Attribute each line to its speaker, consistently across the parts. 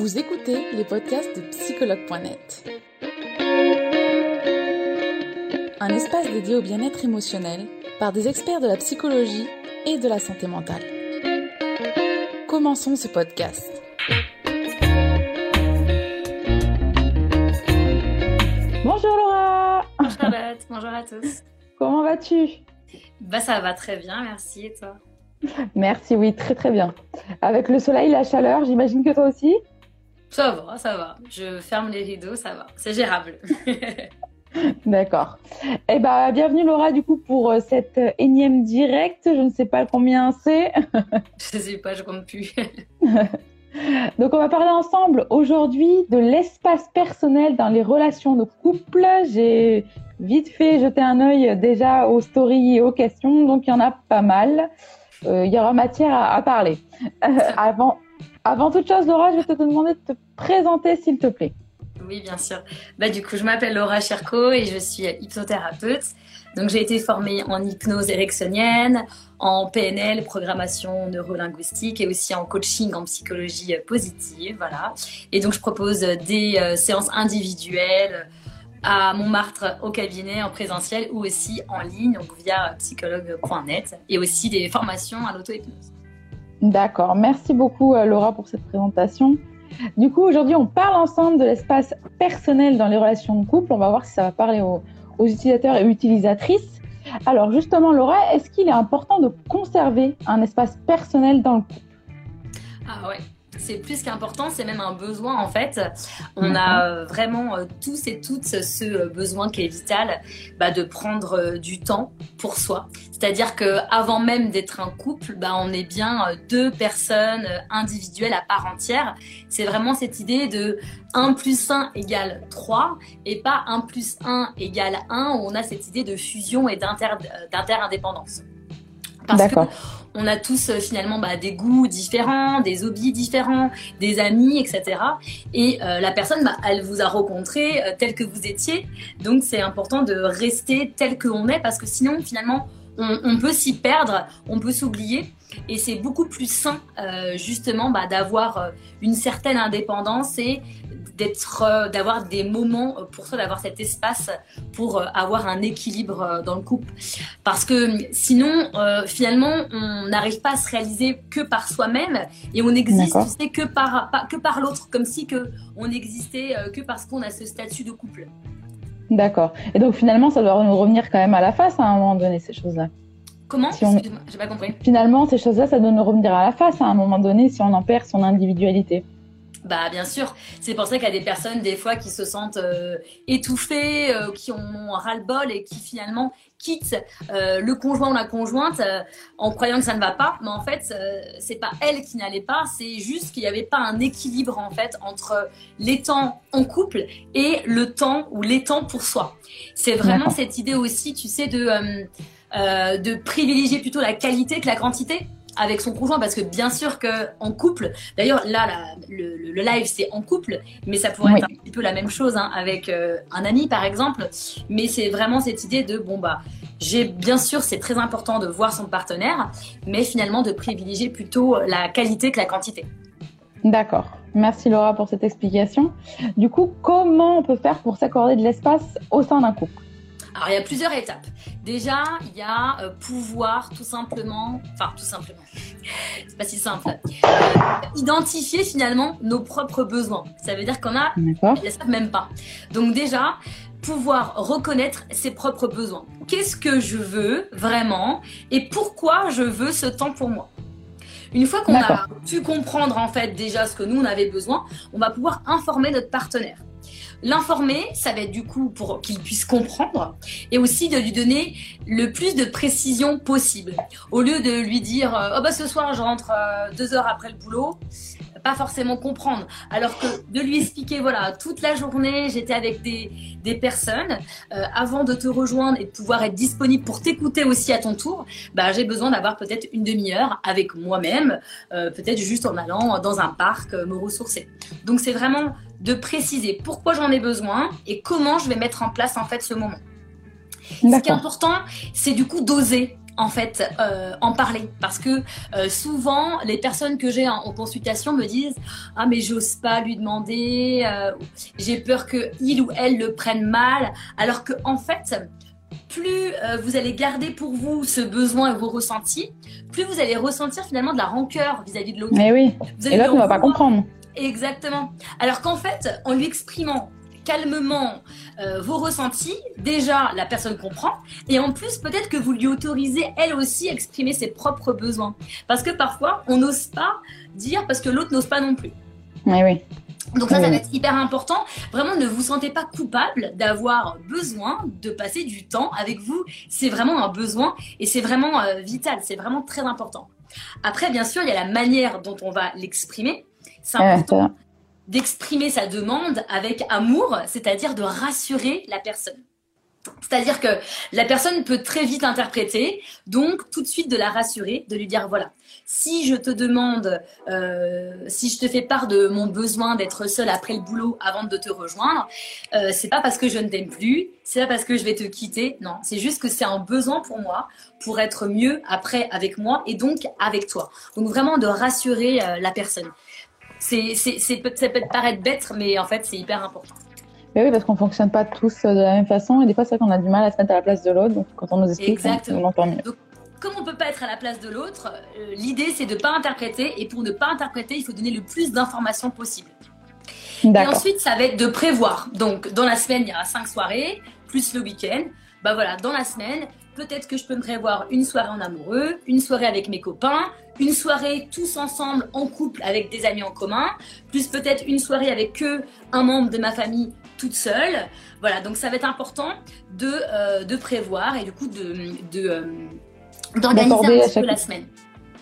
Speaker 1: Vous écoutez les podcasts de psychologue.net. Un espace dédié au bien-être émotionnel par des experts de la psychologie et de la santé mentale. Commençons ce podcast.
Speaker 2: Bonjour Laura
Speaker 3: Bonjour Charlotte, bonjour à tous.
Speaker 2: Comment vas-tu?
Speaker 3: Bah ça va très bien, merci et toi?
Speaker 2: Merci, oui, très très bien. Avec le soleil, la chaleur, j'imagine que toi aussi?
Speaker 3: Ça va, ça va. Je ferme les rideaux, ça va. C'est gérable.
Speaker 2: D'accord. Eh ben, bienvenue Laura du coup pour euh, cette euh, énième direct. Je ne sais pas combien c'est.
Speaker 3: je sais pas, je compte plus.
Speaker 2: Donc on va parler ensemble aujourd'hui de l'espace personnel dans les relations de couple. J'ai vite fait jeter un œil déjà aux stories et aux questions, donc il y en a pas mal. Euh, il y aura matière à, à parler. avant, avant toute chose, Laura, je vais te demander de te présenter s'il te plaît.
Speaker 3: Oui, bien sûr. Bah, du coup, je m'appelle Laura Cherco et je suis hypnothérapeute. Donc, j'ai été formée en hypnose érectionienne, en PNL, programmation neurolinguistique et aussi en coaching en psychologie positive. Voilà. Et donc, je propose des euh, séances individuelles à Montmartre au cabinet en présentiel ou aussi en ligne, donc via psychologue.net et aussi des formations à l'auto-hypnose.
Speaker 2: D'accord. Merci beaucoup, euh, Laura, pour cette présentation. Du coup, aujourd'hui, on parle ensemble de l'espace personnel dans les relations de couple. On va voir si ça va parler aux, aux utilisateurs et utilisatrices. Alors, justement, Laura, est-ce qu'il est important de conserver un espace personnel dans le couple?
Speaker 3: Ah ouais, c'est plus qu'important, c'est même un besoin en fait. On a euh, vraiment euh, tous et toutes ce euh, besoin qui est vital bah, de prendre du temps pour soi. C'est-à-dire que avant même d'être un couple, bah, on est bien deux personnes individuelles à part entière. C'est vraiment cette idée de 1 plus 1 égale 3 et pas 1 plus 1 égale 1 où on a cette idée de fusion et d'inter-indépendance. Que on a tous euh, finalement bah, des goûts différents, des hobbies différents, des amis, etc. Et euh, la personne, bah, elle vous a rencontré euh, tel que vous étiez. Donc c'est important de rester tel que on est parce que sinon finalement on, peut s'y perdre, on peut s'oublier. Et c'est beaucoup plus sain justement bah, d'avoir une certaine indépendance et d'être, euh, d'avoir des moments pour soi, d'avoir cet espace pour euh, avoir un équilibre euh, dans le couple. Parce que sinon, finalement, on n'arrive pas à se réaliser que par soi-même et on existe, tu sais, que par, que par l'autre, comme si que on n'existait que parce qu'on a ce statut de couple.
Speaker 2: D'accord. Et donc finalement, ça doit nous revenir quand même à la face à un moment donné, ces choses-là.
Speaker 3: Comment? Si on... J'ai pas compris.
Speaker 2: Finalement, ces choses-là, ça doit nous revenir à la face à un moment donné si on en perd son individualité.
Speaker 3: Bah bien sûr, c'est pour ça qu'il y a des personnes des fois qui se sentent euh, étouffées, euh, qui ont ras-le-bol et qui finalement quittent euh, le conjoint ou la conjointe en croyant que ça ne va pas, mais en fait c'est pas elle qui n'allait pas, c'est juste qu'il n'y avait pas un équilibre en fait entre les temps en couple et le temps ou les temps pour soi. C'est vraiment cette idée aussi, tu sais, de de privilégier plutôt la qualité que la quantité avec son conjoint parce que bien sûr que en couple d'ailleurs là, le, live c'est en couple mais ça pourrait être un petit peu la même chose hein, avec euh, un ami par exemple mais c'est vraiment cette idée de bon bah j'ai bien sûr c'est très important de voir son partenaire mais finalement de privilégier plutôt la qualité que la quantité
Speaker 2: D'accord. Merci Laura pour cette explication. Du coup, comment on peut faire pour s'accorder de l'espace au sein d'un couple?
Speaker 3: Alors, il y a plusieurs étapes. Déjà, il y a euh, pouvoir tout simplement, enfin, tout simplement, c'est pas si simple, euh, identifier finalement nos propres besoins. Ça veut dire qu'on a, ils ne savent même pas. Donc, déjà, pouvoir reconnaître ses propres besoins. Qu'est-ce que je veux vraiment et pourquoi je veux ce temps pour moi? Une fois qu'on a pu comprendre en fait déjà ce que nous on avait besoin, on va pouvoir informer notre partenaire. L'informer, ça va être du coup pour qu'il puisse comprendre et aussi de lui donner le plus de précision possible. Au lieu de lui dire euh, oh bah ce soir je rentre euh, deux heures après le boulot, pas forcément comprendre. Alors que de lui expliquer voilà toute la journée j'étais avec des, des personnes euh, avant de te rejoindre et de pouvoir être disponible pour t'écouter aussi à ton tour, bah j'ai besoin d'avoir peut-être une demi-heure avec moi-même, peut-être juste en allant dans un parc me ressourcer. Donc c'est vraiment de préciser pourquoi j'en ai besoin et comment je vais mettre en place en fait ce moment. Ce qui est important, c'est du coup d'oser. en fait euh, en parler. Parce que euh, souvent les personnes que j'ai en, consultation me disent ah mais j'ose pas lui demander euh, j'ai peur que il ou elle le prenne mal alors que en fait plus vous allez garder pour vous ce besoin et vos ressentis plus vous allez ressentir finalement de la rancœur vis-à-vis de l'autre.
Speaker 2: Mais oui. Et l'autre ne va pas comprendre
Speaker 3: exactement alors qu'en fait en lui exprimant calmement euh, vos ressentis, déjà la personne comprend, et en plus peut-être que vous lui autorisez elle aussi à exprimer ses propres besoins. Parce que parfois on n'ose pas dire parce que l'autre n'ose pas non plus.
Speaker 2: Oui, oui.
Speaker 3: Donc ça, ça va être hyper important. Vraiment, ne vous sentez pas coupable d'avoir besoin de passer du temps avec vous. C'est vraiment un besoin et c'est vraiment euh, vital. C'est vraiment très important. Après, bien sûr, il y a la manière dont on va l'exprimer. C'est important d'exprimer sa demande avec amour, c'est-à-dire de rassurer la personne. C'est-à-dire que la personne peut très vite interpréter, donc tout de suite de la rassurer, de lui dire voilà, si je te demande, euh, si je te fais part de mon besoin d'être seule après le boulot avant de te rejoindre, euh, c'est pas parce que je ne t'aime plus, c'est pas parce que je vais te quitter, non, c'est juste que c'est un besoin pour moi pour être mieux après avec moi et donc avec toi. Donc vraiment de rassurer euh, la personne c'est, ça peut paraître bête, mais en fait, c'est hyper important.
Speaker 2: Mais oui, parce qu'on fonctionne pas tous de la même façon, et des fois, c'est qu'on a du mal à se mettre à la place de l'autre. Donc, quand on nous explique, on entend mieux.
Speaker 3: Donc, comme on peut pas être à la place de l'autre, euh, l'idée c'est de pas interpréter, et pour ne pas interpréter, il faut donner le plus d'informations possible. Et ensuite, ça va être de prévoir. Donc, dans la semaine, il y aura cinq soirées, plus le week-end. Bah voilà, dans la semaine, peut-être que je peux me prévoir une soirée en amoureux, une soirée avec mes copains, une soirée tous ensemble en couple avec des amis en commun, plus peut-être une soirée avec que un membre de ma famille toute seule. Voilà, donc ça va être important de, euh, de prévoir et du coup de, de euh, d'organiser un petit peu la semaine.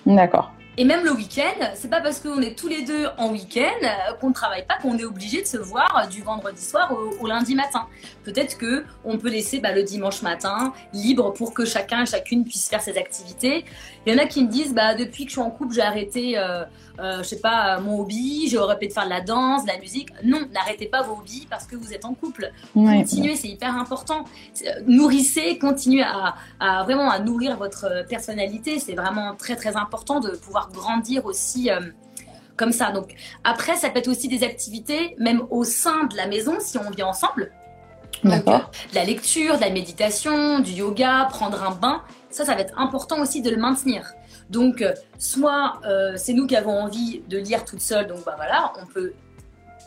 Speaker 2: D'accord.
Speaker 3: Et même le week-end, c'est pas parce qu'on est tous les deux en week-end euh, qu'on ne travaille pas qu'on est obligé de se voir du vendredi soir au, lundi matin. Peut-être que on peut laisser bah, le dimanche matin libre pour que chacun et chacune puisse faire ses activités. Il y en a qui me disent bah depuis que je suis en couple, j'ai arrêté euh, euh, je sais pas, mon hobby, j'aurais pu faire de la danse, de la musique. Non, n'arrêtez pas vos hobbies parce que vous êtes en couple. Continuez, c'est hyper important. Euh, nourrissez, continuez à, vraiment à nourrir votre personnalité. C'est vraiment très très important de pouvoir grandir aussi. Euh, comme ça. Donc après, ça peut être aussi des activités, même au sein de la maison, si on vit ensemble.
Speaker 2: D'accord.
Speaker 3: de la lecture, de la méditation, du yoga, prendre un bain. Ça, ça va être important aussi de le maintenir. Donc, euh, soit euh, c'est nous qui avons envie de lire toute seule, donc bah voilà, on peut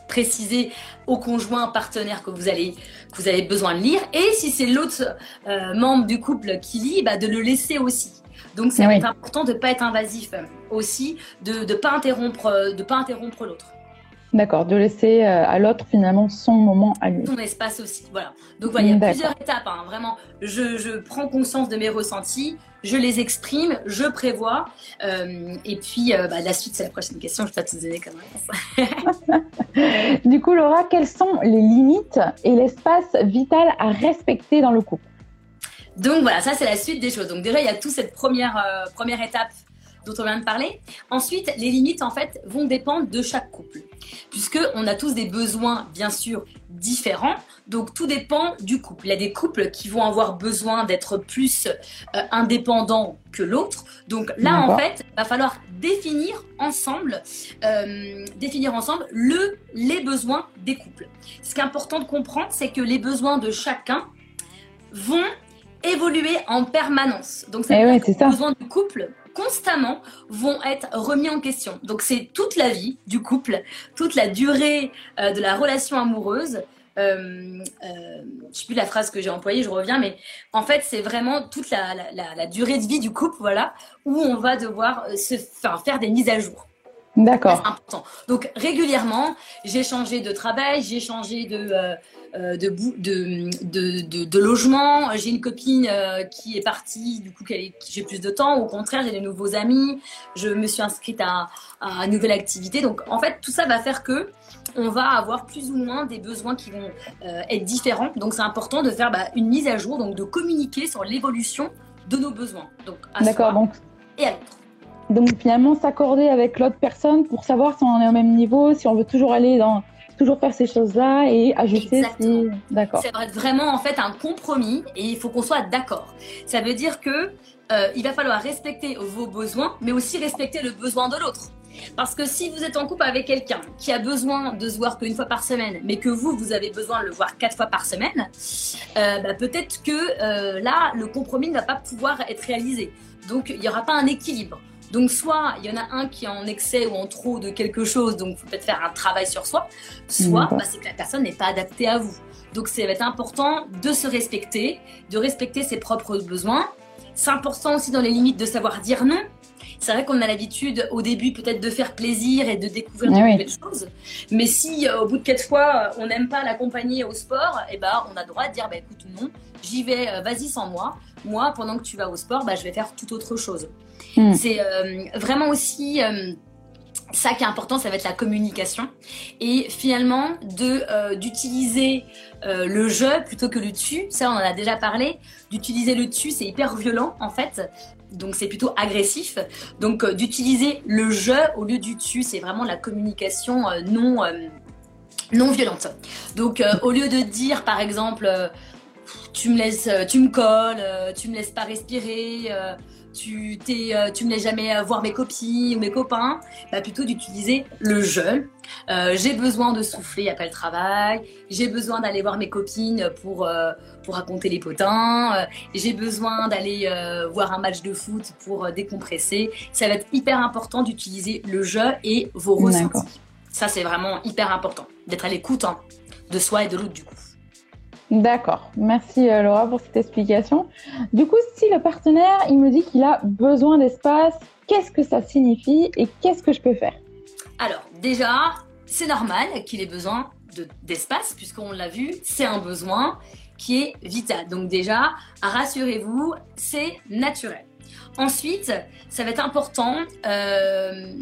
Speaker 3: préciser au conjoint partenaire que vous allez que vous avez besoin de lire et si c'est l'autre euh, membre du couple qui lit bah, de le laisser aussi donc c'est important de ne pas être invasif aussi de ne pas interrompre de pas interrompre l'autre
Speaker 2: D'accord, de laisser à l'autre finalement son moment à lui.
Speaker 3: Son espace aussi, voilà. Donc voilà, il y a plusieurs étapes, hein. vraiment. Je, je, prends conscience de mes ressentis, je les exprime, je prévois. Euh, et puis, euh, bah, la suite, c'est la prochaine question. Je vais pas te donner comme
Speaker 2: réponse. du coup, Laura, quelles sont les limites et l'espace vital à respecter dans le couple?
Speaker 3: Donc voilà, ça c'est la suite des choses. Donc déjà, il y a toute cette première, euh, première étape dont on vient de parler. Ensuite, les limites, en fait, vont dépendre de chaque couple, puisqu'on a tous des besoins, bien sûr, différents. Donc, tout dépend du couple. Il y a des couples qui vont avoir besoin d'être plus euh, indépendants que l'autre. Donc là, en fait, il va falloir définir ensemble, euh, définir ensemble le, les besoins des couples. Ce qui est important de comprendre, c'est que les besoins de chacun vont évoluer en permanence. Donc, c'est
Speaker 2: eh
Speaker 3: les besoins du couple constamment vont être remis en question. Donc c'est toute la vie du couple, toute la durée euh, de la relation amoureuse. Euh, euh, je sais plus la phrase que j'ai employée, je reviens, mais en fait c'est vraiment toute la, durée de vie du couple, voilà, où on va devoir euh, se faire des mises à jour.
Speaker 2: D'accord.
Speaker 3: C'est important. Donc régulièrement, j'ai changé de travail, j'ai changé de euh, de, de, de, logement. J'ai une copine euh, qui est partie, du coup, j'ai plus de temps. Au contraire, j'ai des nouveaux amis. Je me suis inscrite à, à, une nouvelle activité. Donc, en fait, tout ça va faire que on va avoir plus ou moins des besoins qui vont euh, être différents. Donc, c'est important de faire bah, une mise à jour, donc de communiquer sur l'évolution de nos besoins. Donc, à
Speaker 2: D'accord, donc.
Speaker 3: Et à l'autre.
Speaker 2: Donc finalement, s'accorder avec l'autre personne pour savoir si on est au même niveau, si on veut toujours aller dans toujours faire ces choses-là et ajuster. Si...
Speaker 3: D'accord. Ça va être vraiment en fait un compromis et il faut qu'on soit d'accord. Ça veut dire que euh, il va falloir respecter vos besoins, mais aussi respecter le besoin de l'autre. Parce que si vous êtes en couple avec quelqu'un qui a besoin de se voir qu'une fois par semaine, mais que vous, vous avez besoin de le voir quatre fois par semaine, euh, bah, peut-être que euh, là, le compromis ne va pas pouvoir être réalisé. Donc, il n'y aura pas un équilibre. Donc, soit il y en a un qui est en excès ou en trop de quelque chose, donc il faut peut-être faire un travail sur soi, soit bah, c'est que la personne n'est pas adaptée à vous. Donc, ça va être important de se respecter, de respecter ses propres besoins. C'est important aussi dans les limites de savoir dire non. C'est vrai qu'on a l'habitude au début peut-être de faire plaisir et de découvrir de nouvelles choses. Mais si euh, au bout de quatre fois on n'aime pas l'accompagner au sport, eh ben, on a le droit de dire bah, écoute non, j'y vais, euh, vas-y sans moi. Moi, pendant que tu vas au sport, bah, je vais faire tout autre chose. Hmm. C'est euh, vraiment aussi ça qui est important, ça va être la communication et finalement de d'utiliser le je plutôt que le tu. Ça, on en a déjà parlé. D'utiliser le tu, c'est hyper violent en fait donc c'est plutôt agressif. Donc euh, d'utiliser le je au lieu du tu, c'est vraiment la communication euh, non, euh, non violente. Donc au lieu de dire par exemple tu me laisses, tu me colles, tu me laisses pas respirer, tu, euh, tu me laisses jamais voir mes copines ou mes copains, bah plutôt d'utiliser le je. Euh, j'ai besoin de souffler après le travail, j'ai besoin d'aller voir mes copines pour, euh, pour raconter les potins, j'ai besoin d'aller voir un match de foot pour décompresser. Ça va être hyper important d'utiliser le je et vos ressentis. Ça, c'est vraiment hyper important, d'être à l'écoute hein, de soi et de l'autre du coup.
Speaker 2: D'accord. Merci euh, Laura pour cette explication. Du coup, si le partenaire, il me dit qu'il a besoin d'espace, qu'est-ce que ça signifie et qu'est-ce que je peux faire?
Speaker 3: Alors, déjà, c'est normal qu'il ait besoin d'espace, puisqu'on l'a vu, c'est un besoin qui est vital. Donc déjà, rassurez-vous, c'est naturel. Ensuite, ça va être important euh,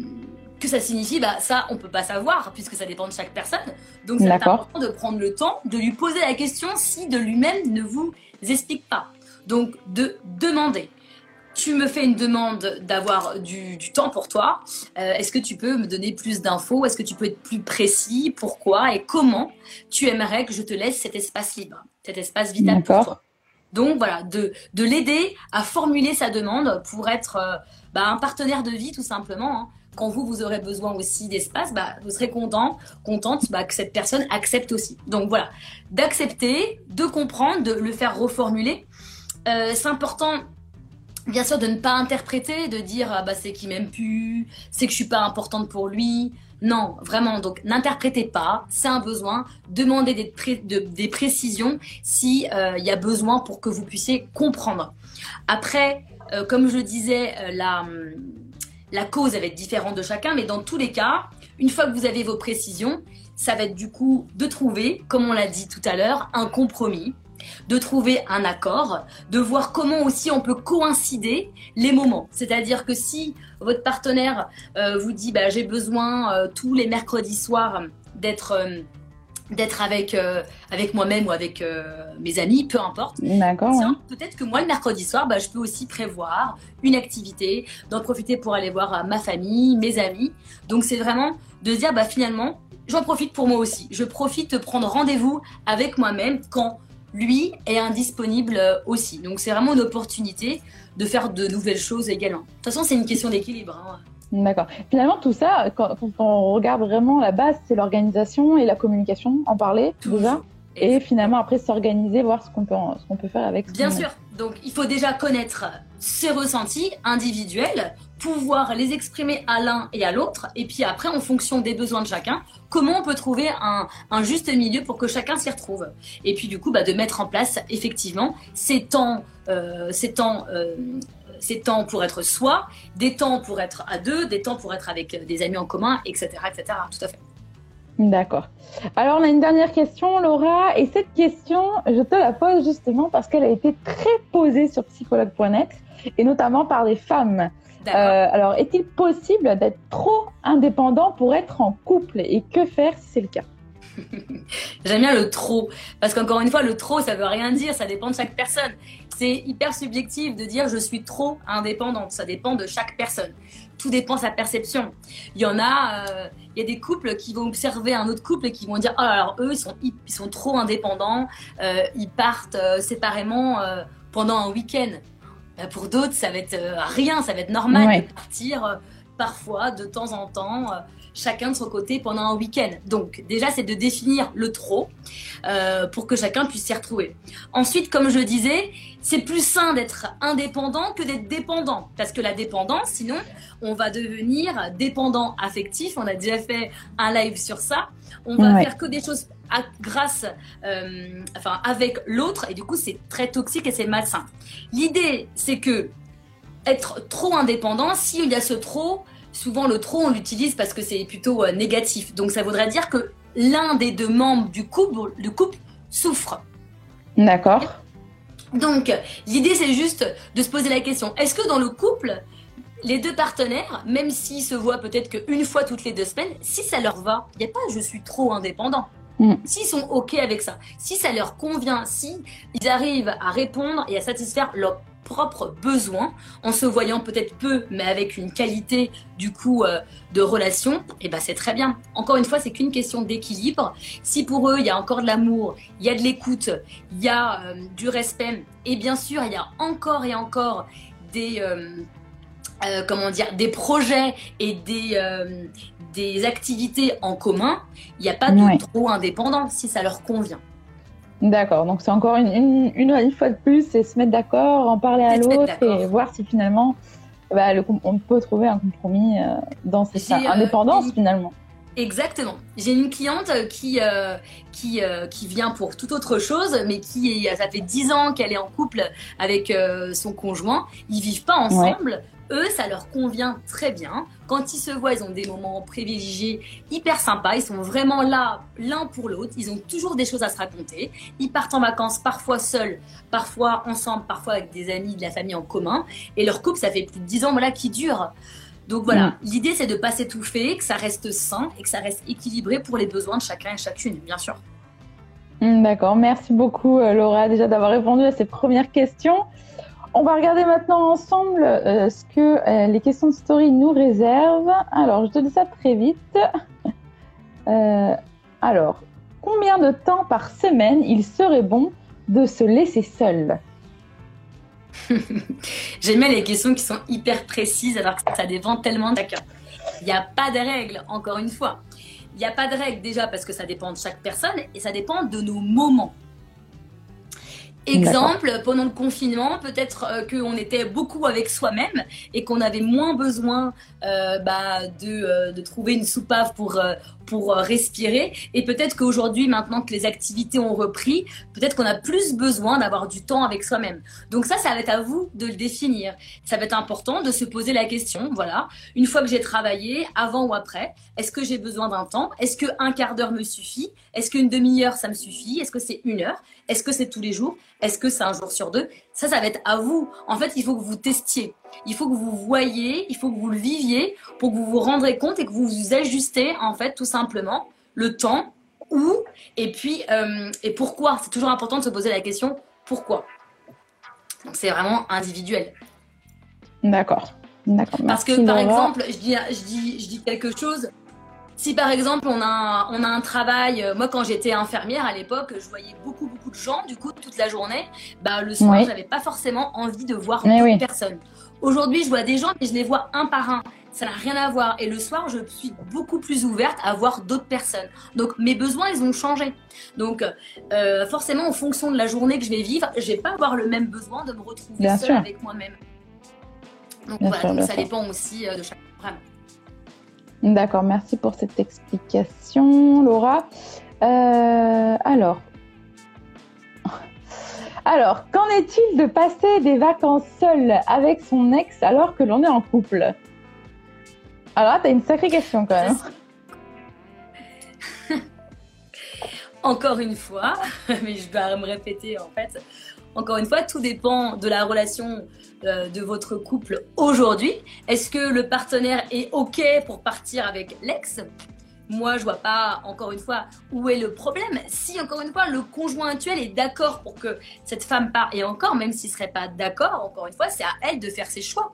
Speaker 3: que ça signifie, bah, ça, on peut pas savoir, puisque ça dépend de chaque personne. Donc, c'est important de prendre le temps de lui poser la question si de lui-même ne vous explique pas. Donc, de demander. Tu me fais une demande d'avoir du, temps pour toi. Euh, est-ce que tu peux me donner plus d'infos? Est-ce que tu peux être plus précis? Pourquoi? Et comment tu aimerais que je te laisse cet espace libre, cet espace vital pour toi? Donc voilà, de, de l'aider à formuler sa demande pour être euh, bah, un partenaire de vie tout simplement. Hein quand vous, vous aurez besoin aussi d'espace, bah, vous serez content, contente bah, que cette personne accepte aussi. Donc voilà, d'accepter, de comprendre, de le faire reformuler. Euh, c'est important, bien sûr, de ne pas interpréter, de dire ah, bah, c'est qu'il m'aime plus, c'est que je suis pas importante pour lui. Non, vraiment, donc n'interprétez pas, c'est un besoin, demandez des, précisions s'il euh, y a besoin pour que vous puissiez comprendre. Après, euh, comme je le disais, la la cause, va être différente de chacun, mais dans tous les cas, une fois que vous avez vos précisions, ça va être du coup de trouver, comme on l'a dit tout à l'heure, un compromis, de trouver un accord, de voir comment aussi on peut coïncider les moments. C'est-à-dire que si votre partenaire euh, vous dit bah, j'ai besoin euh, tous les mercredis soirs d'être euh, d'être avec, euh, avec moi-même ou avec euh, mes amis, peu importe.
Speaker 2: D'accord.
Speaker 3: Peut-être que moi, le mercredi soir, bah, je peux aussi prévoir une activité, d'en profiter pour aller voir euh, ma famille, mes amis. Donc, c'est vraiment de dire, bah, finalement, j'en profite pour moi aussi. Je profite de prendre rendez-vous avec moi-même quand lui est indisponible aussi. Donc, c'est vraiment une opportunité de faire de nouvelles choses également. De toute façon, c'est une question d'équilibre. Hein.
Speaker 2: D'accord. Finalement, tout ça, quand, on regarde vraiment la base, c'est l'organisation et la communication, en parler déjà. Et finalement, après, s'organiser, voir ce qu'on peut, ce qu'on peut faire avec.
Speaker 3: Bien sûr. Donc, il faut déjà connaître ses ressentis individuels, pouvoir les exprimer à l'un et à l'autre, et puis après, en fonction des besoins de chacun, comment on peut trouver un, un juste milieu pour que chacun s'y retrouve. Et puis, du coup, bah, de mettre en place effectivement ces temps, euh, ces temps euh, ces temps pour être soi, des temps pour être à deux, des temps pour être avec des amis en commun, etc. etc. Tout à fait.
Speaker 2: D'accord. Alors, on a une dernière question, Laura. Et cette question, je te la pose justement parce qu'elle a été très posée sur psychologue.net et notamment par des femmes. Euh, alors, est-il possible d'être trop indépendant pour être en couple? Et que faire si c'est le cas?
Speaker 3: J'aime bien le trop. Parce qu'encore une fois, le trop, ça veut rien dire. Ça dépend de chaque personne. C'est hyper subjectif de dire je suis trop indépendante. Ça dépend de chaque personne. Tout dépend de sa perception. Il y en a, euh, il y a des couples qui vont observer un autre couple et qui vont dire oh, alors eux, ils sont, ils sont trop indépendants. Euh, ils partent euh, séparément pendant un week-end. Bah, pour d'autres, ça va être rien, ça va être normal de partir parfois de temps en temps chacun de son côté pendant un week-end. Donc déjà, c'est de définir le trop euh, pour que chacun puisse s'y retrouver. Ensuite, comme je disais, c'est plus sain d'être indépendant que d'être dépendant. Parce que la dépendance, sinon, on va devenir dépendant affectif. On a déjà fait un live sur ça. On va faire que des choses grâce, euh, enfin, avec l'autre. Et du coup, c'est très toxique et c'est malsain. L'idée, c'est que être trop indépendant, s'il y a ce trop, souvent le trop, on l'utilise parce que c'est plutôt euh, négatif. Donc ça voudrait dire que l'un des deux membres du couple, du couple souffre.
Speaker 2: D'accord.
Speaker 3: Donc l'idée c'est juste de se poser la question, est-ce que dans le couple, les deux partenaires, même s'ils se voient peut-être qu'une fois toutes les deux semaines, si ça leur va, il n'y a pas je suis trop indépendant. Mm. S'ils sont OK avec ça, si ça leur convient, si ils arrivent à répondre et à satisfaire leur propres besoins, en se voyant peut-être peu, mais avec une qualité du coup euh, de relation, et eh ben c'est très bien. Encore une fois, c'est qu'une question d'équilibre. Si pour eux il y a encore de l'amour, il y a de l'écoute, il y a euh, du respect, et bien sûr il y a encore et encore des euh, comment dire des projets et des des activités en commun, il n'y a pas de trop indépendant si ça leur convient.
Speaker 2: D'accord, donc c'est encore une, une, fois de plus, c'est se mettre d'accord, en parler à l'autre et voir si finalement bah, on peut trouver un compromis euh, dans cette euh, indépendance finalement.
Speaker 3: Exactement. J'ai une cliente qui, euh, qui, qui vient pour toute autre chose, mais qui ça fait 10 ans qu'elle est en couple avec son conjoint. Ils vivent pas ensemble, eux, ça leur convient très bien. Quand ils se voient, ils ont des moments privilégiés, hyper sympas. Ils sont vraiment là, l'un pour l'autre. Ils ont toujours des choses à se raconter. Ils partent en vacances, parfois seuls, parfois ensemble, parfois avec des amis, de la famille en commun. Et leur couple, ça fait plus de dix ans, voilà, qui dure. Donc voilà, mm. l'idée c'est de pas s'étouffer, que ça reste sain et que ça reste équilibré pour les besoins de chacun et chacune, bien sûr.
Speaker 2: Mm, d'accord, merci beaucoup euh, Laura déjà d'avoir répondu à ces premières questions. On va regarder maintenant ensemble euh, ce que euh, les questions de story nous réservent. Alors, je te dis ça très vite. Euh, alors, combien de temps par semaine il serait bon de se laisser seul
Speaker 3: J'aime les questions qui sont hyper précises alors que ça dépend tellement de chacun. Il n'y a pas de règle, encore une fois. Il n'y a pas de règle déjà parce que ça dépend de chaque personne et ça dépend de nos moments. Exemple, pendant le confinement, peut-être euh, qu'on était beaucoup avec soi-même et qu'on avait moins besoin euh, bah, de, euh, de, trouver une soupape pour, pour respirer. Et peut-être qu'aujourd'hui, maintenant que les activités ont repris, peut-être qu'on a plus besoin d'avoir du temps avec soi-même. Donc ça, ça va être à vous de le définir. Ça va être important de se poser la question, voilà, une fois que j'ai travaillé, avant ou après, est-ce que j'ai besoin d'un temps? Est-ce qu'un quart d'heure me suffit? Est-ce qu'une demi-heure, ça me suffit? Est-ce que c'est une heure? Est-ce que c'est tous les jours? Est-ce que c'est un jour sur deux? Ça, ça va être à vous. En fait, il faut que vous testiez. Il faut que vous voyez, il faut que vous le viviez pour que vous vous rendrez compte et que vous vous ajustez, en fait, tout simplement, le temps, où, et puis, euh, et pourquoi. C'est toujours important de se poser la question pourquoi. Donc, c'est vraiment individuel.
Speaker 2: D'accord. D'accord.
Speaker 3: Parce que, par exemple, je dis, je, dis, je dis quelque chose, si par exemple on a, on a un travail, euh, moi quand j'étais infirmière à l'époque, je voyais beaucoup beaucoup de gens, du coup toute la journée, bah, le soir je j'avais pas forcément envie de voir d'autres personnes. Aujourd'hui je vois des gens mais je les vois un par un, ça n'a rien à voir. Et le soir je suis beaucoup plus ouverte à voir d'autres personnes. Donc mes besoins ils ont changé. Donc euh, forcément en fonction de la journée que je vais vivre, je vais pas avoir le même besoin de me retrouver seule avec moi-même. Donc voilà, ça dépend aussi euh, de chaque. Vraiment.
Speaker 2: D'accord, merci pour cette explication, Laura. Euh, alors, alors, qu'en est-il de passer des vacances seul avec son ex alors que l'on est en couple? Alors là, tu as une sacrée question quand même.
Speaker 3: Encore une fois, mais je dois me répéter en fait. Encore une fois, tout dépend de la relation euh, de votre couple aujourd'hui. Est-ce que le partenaire est OK pour partir avec l'ex? Moi, je vois pas, encore une fois, où est le problème. Si, encore une fois, le conjoint actuel est d'accord pour que cette femme parte, et encore, même s'il serait pas d'accord, encore une fois, c'est à elle de faire ses choix.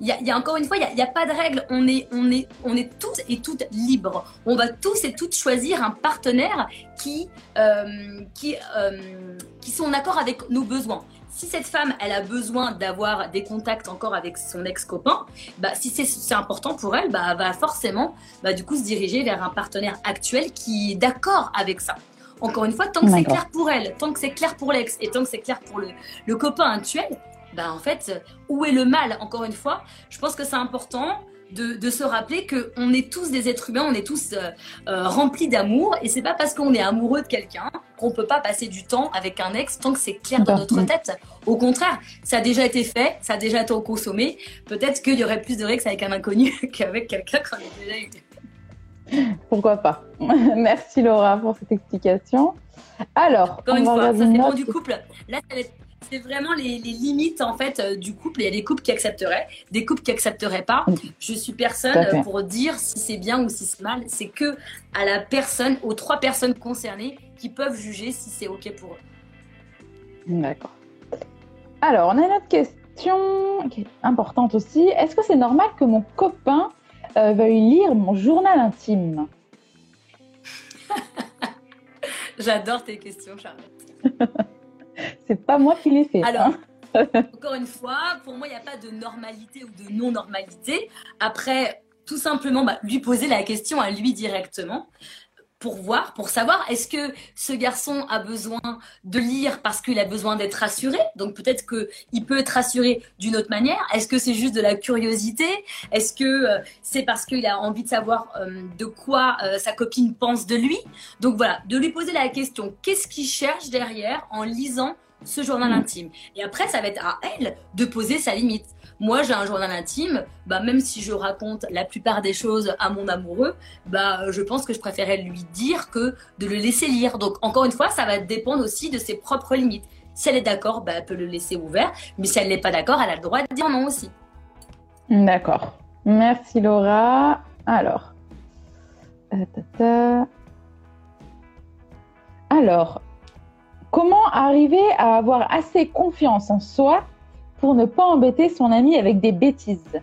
Speaker 3: Il y, a, encore une fois, il n'y a, pas de règle. On est, on, est, on est toutes et toutes libres. On va tous et toutes choisir un partenaire qui, euh, qui, euh, qui sont en accord avec nos besoins. si cette femme, elle a besoin d'avoir des contacts encore avec son ex-copain, bah, si c'est important pour elle, bah, elle va forcément bah, du coup se diriger vers un partenaire actuel qui est d'accord avec ça. Encore une fois, tant que c'est clair pour elle, tant que c'est clair pour l'ex et tant que c'est clair pour le, le copain actuel, bah en fait, où est le mal Encore une fois, je pense que c'est important de, se rappeler qu'on est tous des êtres humains, on est tous euh, euh, remplis d'amour, et c'est pas parce qu'on est amoureux de quelqu'un qu'on peut pas passer du temps avec un ex tant que c'est clair dans notre tête. Au contraire, ça a déjà été fait, ça a déjà été consommé. Peut-être qu'il y aurait plus de ex avec un inconnu qu'avec quelqu'un qu'on a déjà eu.
Speaker 2: Pourquoi pas Merci Laura pour cette explication. Alors,
Speaker 3: encore une fois, ça dépend du couple. Là, ça va être c'est vraiment les, limites en fait euh, du couple. Il y a des couples qui accepteraient, des couples qui accepteraient pas. Je suis personne pour dire si c'est bien ou si c'est mal. C'est que à la personne, aux trois personnes concernées, qui peuvent juger si c'est ok pour eux.
Speaker 2: D'accord. Alors, on a une autre question qui est importante aussi. Est-ce que c'est normal que mon copain euh, veuille lire mon journal intime?
Speaker 3: J'adore tes questions, Charlotte.
Speaker 2: c'est pas moi qui l'ai fait.
Speaker 3: Alors, hein. encore une fois, pour moi, il n'y a pas de normalité ou de non-normalité. Après, tout simplement, bah, lui poser la question à lui directement pour voir, pour savoir, est-ce que ce garçon a besoin de lire parce qu'il a besoin d'être rassuré? Donc peut-être qu'il peut être rassuré d'une autre manière. Est-ce que c'est juste de la curiosité? Est-ce que euh, c'est parce qu'il a envie de savoir euh, de quoi euh, sa copine pense de lui? Donc voilà, de lui poser la question, qu'est-ce qu'il cherche derrière en lisant ce journal mm. intime? Et après, ça va être à elle de poser sa limite. Moi, j'ai un journal intime, bah, même si je raconte la plupart des choses à mon amoureux, bah, je pense que je préférais lui dire que de le laisser lire. Donc, encore une fois, ça va dépendre aussi de ses propres limites. Si elle est d'accord, bah, elle peut le laisser ouvert. Mais si elle n'est pas d'accord, elle a le droit de dire non aussi.
Speaker 2: D'accord. Merci Laura. Alors. Alors, Comment arriver à avoir assez confiance en soi pour ne pas embêter son ami avec des bêtises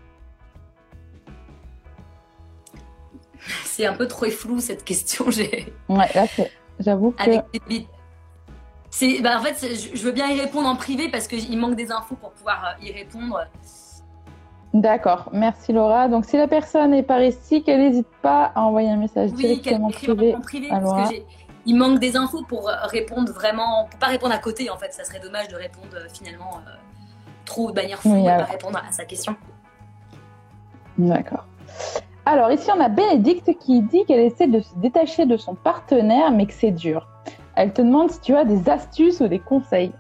Speaker 3: C'est un peu trop flou cette question.
Speaker 2: Ouais, là, j'avoue que.
Speaker 3: C'est, bah, en fait, je veux bien y répondre en privé parce qu'il manque des infos pour pouvoir euh, y répondre.
Speaker 2: D'accord, merci Laura. Donc si la personne est par ici, qu'elle n'hésite pas à envoyer un message directement privé, en privé parce que
Speaker 3: il manque des infos pour euh, répondre vraiment, pour pas répondre à côté en fait. Ça serait dommage de répondre euh, finalement euh, trop de manière floue et pas répondre à sa question.
Speaker 2: D'accord. Alors ici on a Bénédicte qui dit qu'elle essaie de se détacher de son partenaire mais que c'est dur. Elle te demande si tu as des astuces ou des conseils.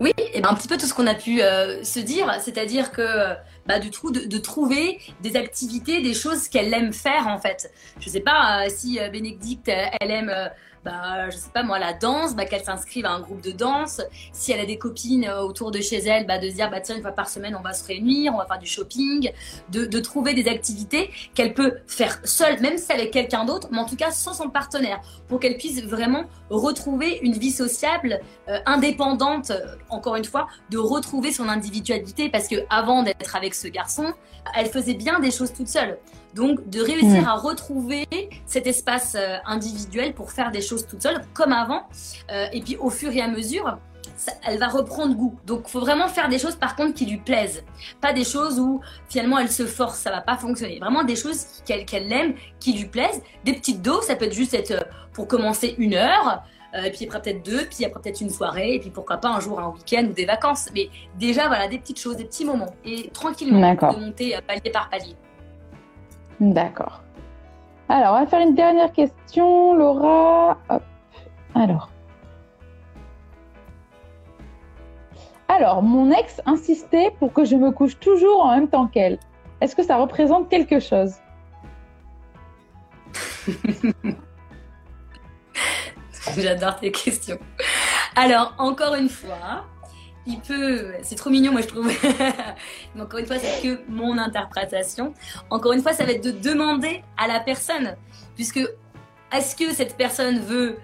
Speaker 3: Oui, et ben un petit peu tout ce qu'on a pu se dire, c'est-à-dire que bah, du coup, de, trouver des activités, des choses qu'elle aime faire en fait. Je sais pas euh, si euh, Bénédicte, elle aime euh, bah, je sais pas moi, la danse, bah, qu'elle s'inscrive à un groupe de danse. Si elle a des copines euh, autour de chez elle, bah, de se dire, bah, tiens, une fois par semaine, on va se réunir, on va faire du shopping, de, de trouver des activités qu'elle peut faire seule, même si est quelqu'un d'autre, mais en tout cas sans son partenaire, pour qu'elle puisse vraiment retrouver une vie sociable, euh, indépendante, euh, encore une fois, de retrouver son individualité, parce que avant d'être avec ce garçon, elle faisait bien des choses toute seule. Donc, de réussir mm. à retrouver cet espace euh, individuel pour faire des choses toute seule, comme avant. Euh, et puis, au fur et à mesure, elle va reprendre goût. Donc, il faut vraiment faire des choses, par contre, qui lui plaisent. Pas des choses où, finalement, elle se force, ça va pas fonctionner. Vraiment des choses qu'elle aime, qui lui plaisent. Des petites doses, ça peut être juste être, euh, pour commencer une heure. et puis après peut-être deux, puis après peut-être une soirée, et puis pourquoi pas un jour un week-end ou des vacances. Mais déjà, voilà, des petites choses, des petits moments. Et tranquillement, de monter palier par palier.
Speaker 2: D'accord. Alors, on va faire une dernière question, Laura. Alors. Alors, mon ex insistait pour que je me couche toujours en même temps qu'elle. Est-ce que ça représente quelque chose?
Speaker 3: J'adore tes questions. Alors, encore une fois, il peut, c'est trop mignon, moi je trouve. Mais encore une fois, c'est que mon interprétation. Encore une fois, ça va être de demander à la personne, puisque est-ce que cette personne veut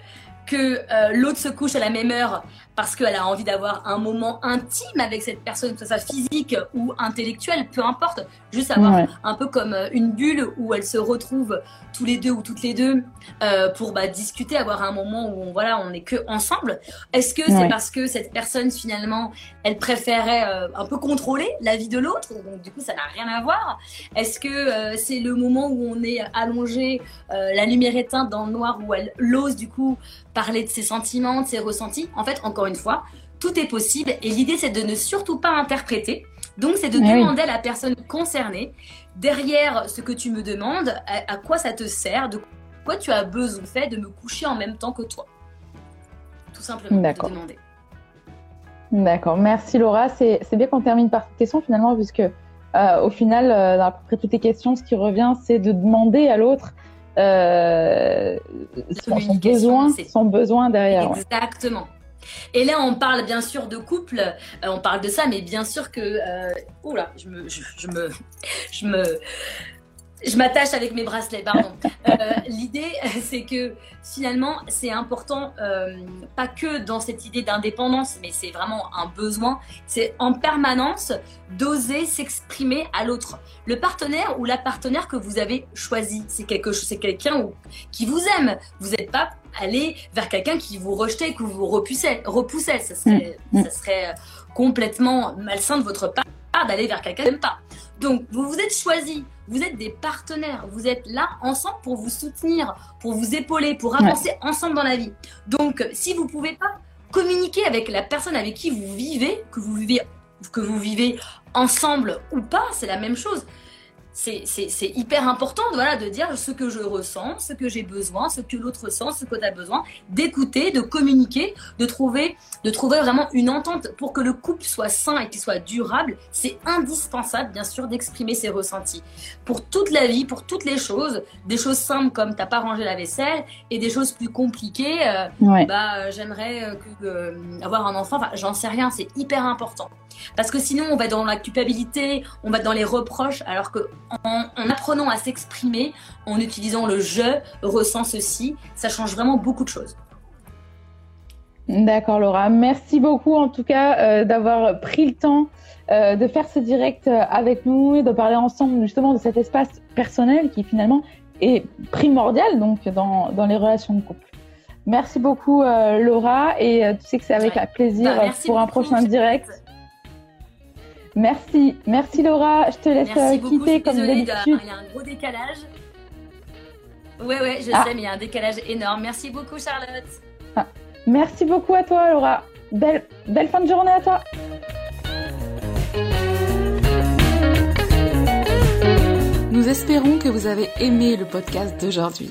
Speaker 3: que euh, l'autre se couche à la même heure parce qu'elle a envie d'avoir un moment intime avec cette personne, que ce soit physique ou intellectuel, peu importe, juste avoir un peu comme euh, une bulle où elles se retrouvent tous les deux ou toutes les deux euh, pour bah, discuter, avoir un moment où on, voilà, on n'est que ensemble. Est-ce que c'est parce que cette personne finalement, elle préférait euh, un peu contrôler la vie de l'autre, donc du coup ça n'a rien à voir? Est-ce que c'est le moment où on est allongé, la lumière éteinte dans le noir, où elle ose du coup parler de ses sentiments, de ses ressentis En fait, encore une fois, tout est possible et l'idée c'est de ne surtout pas interpréter. Donc c'est de demander à la personne concernée, derrière ce que tu me demandes, à, quoi ça te sert, de quoi tu as besoin fait de me coucher en même temps que toi. Tout simplement.
Speaker 2: D'accord. D'accord. Merci Laura. C'est bien qu'on termine par cette question finalement, puisque euh, au final, euh, après toutes tes questions, ce qui revient, c'est de demander à l'autre euh, son, besoin, son besoin derrière.
Speaker 3: Exactement. Et là, on parle bien sûr de couple, euh, on parle de ça, mais bien sûr que. Euh, oula, je me, je, me, je me, je m'attache avec mes bracelets, pardon. Euh, l'idée, c'est que finalement, c'est important, euh, pas que dans cette idée d'indépendance, mais c'est vraiment un besoin, c'est en permanence d'oser s'exprimer à l'autre. Le partenaire ou la partenaire que vous avez choisi, c'est quelque chose, c'est quelqu'un qui vous aime. Vous n'êtes pas allé vers quelqu'un qui vous rejetait, que vous repoussait. repoussait. Ça serait, mm. ça serait complètement malsain de votre part d'aller vers quelqu'un qui n'aime pas. Donc, vous vous êtes choisi, vous êtes des partenaires, vous êtes là ensemble pour vous soutenir, pour vous épauler, pour avancer ensemble dans la vie. Donc, si vous ne pouvez pas communiquer avec la personne avec qui vous vivez, que vous vivez, que vous vivez ensemble ou pas, c'est la même chose c'est hyper important voilà, de dire ce que je ressens, ce que j'ai besoin, ce que l'autre ressent, ce que tu as besoin, d'écouter, de communiquer, de trouver, de trouver vraiment une entente pour que le couple soit sain et qu'il soit durable. C'est indispensable, bien sûr, d'exprimer ses ressentis. Pour toute la vie, pour toutes les choses, des choses simples comme t'as pas rangé la vaisselle et des choses plus compliquées, euh, bah, j'aimerais euh, euh, avoir un enfant, enfin, j'en sais rien, c'est hyper important. Parce que sinon, on va dans la culpabilité, on va dans les reproches, alors que en, apprenant à s'exprimer, en utilisant le je ressens ceci, ça change vraiment beaucoup de choses.
Speaker 2: D'accord Laura, merci beaucoup en tout cas euh, d'avoir pris le temps euh, de faire ce direct euh, avec nous et de parler ensemble justement de cet espace personnel qui finalement est primordial donc dans, dans les relations de couple. Merci beaucoup Laura et tu sais que c'est avec plaisir bah, pour un prochain direct. Merci, merci Laura. Je te laisse euh, quitter comme d'habitude.
Speaker 3: Il y a un gros décalage. Ouais, ouais, je ah. sais, mais il y a un décalage énorme. Merci beaucoup, Charlotte.
Speaker 2: Ah. Merci beaucoup à toi, Laura. Belle, belle fin de journée à toi.
Speaker 1: Nous espérons que vous avez aimé le podcast d'aujourd'hui.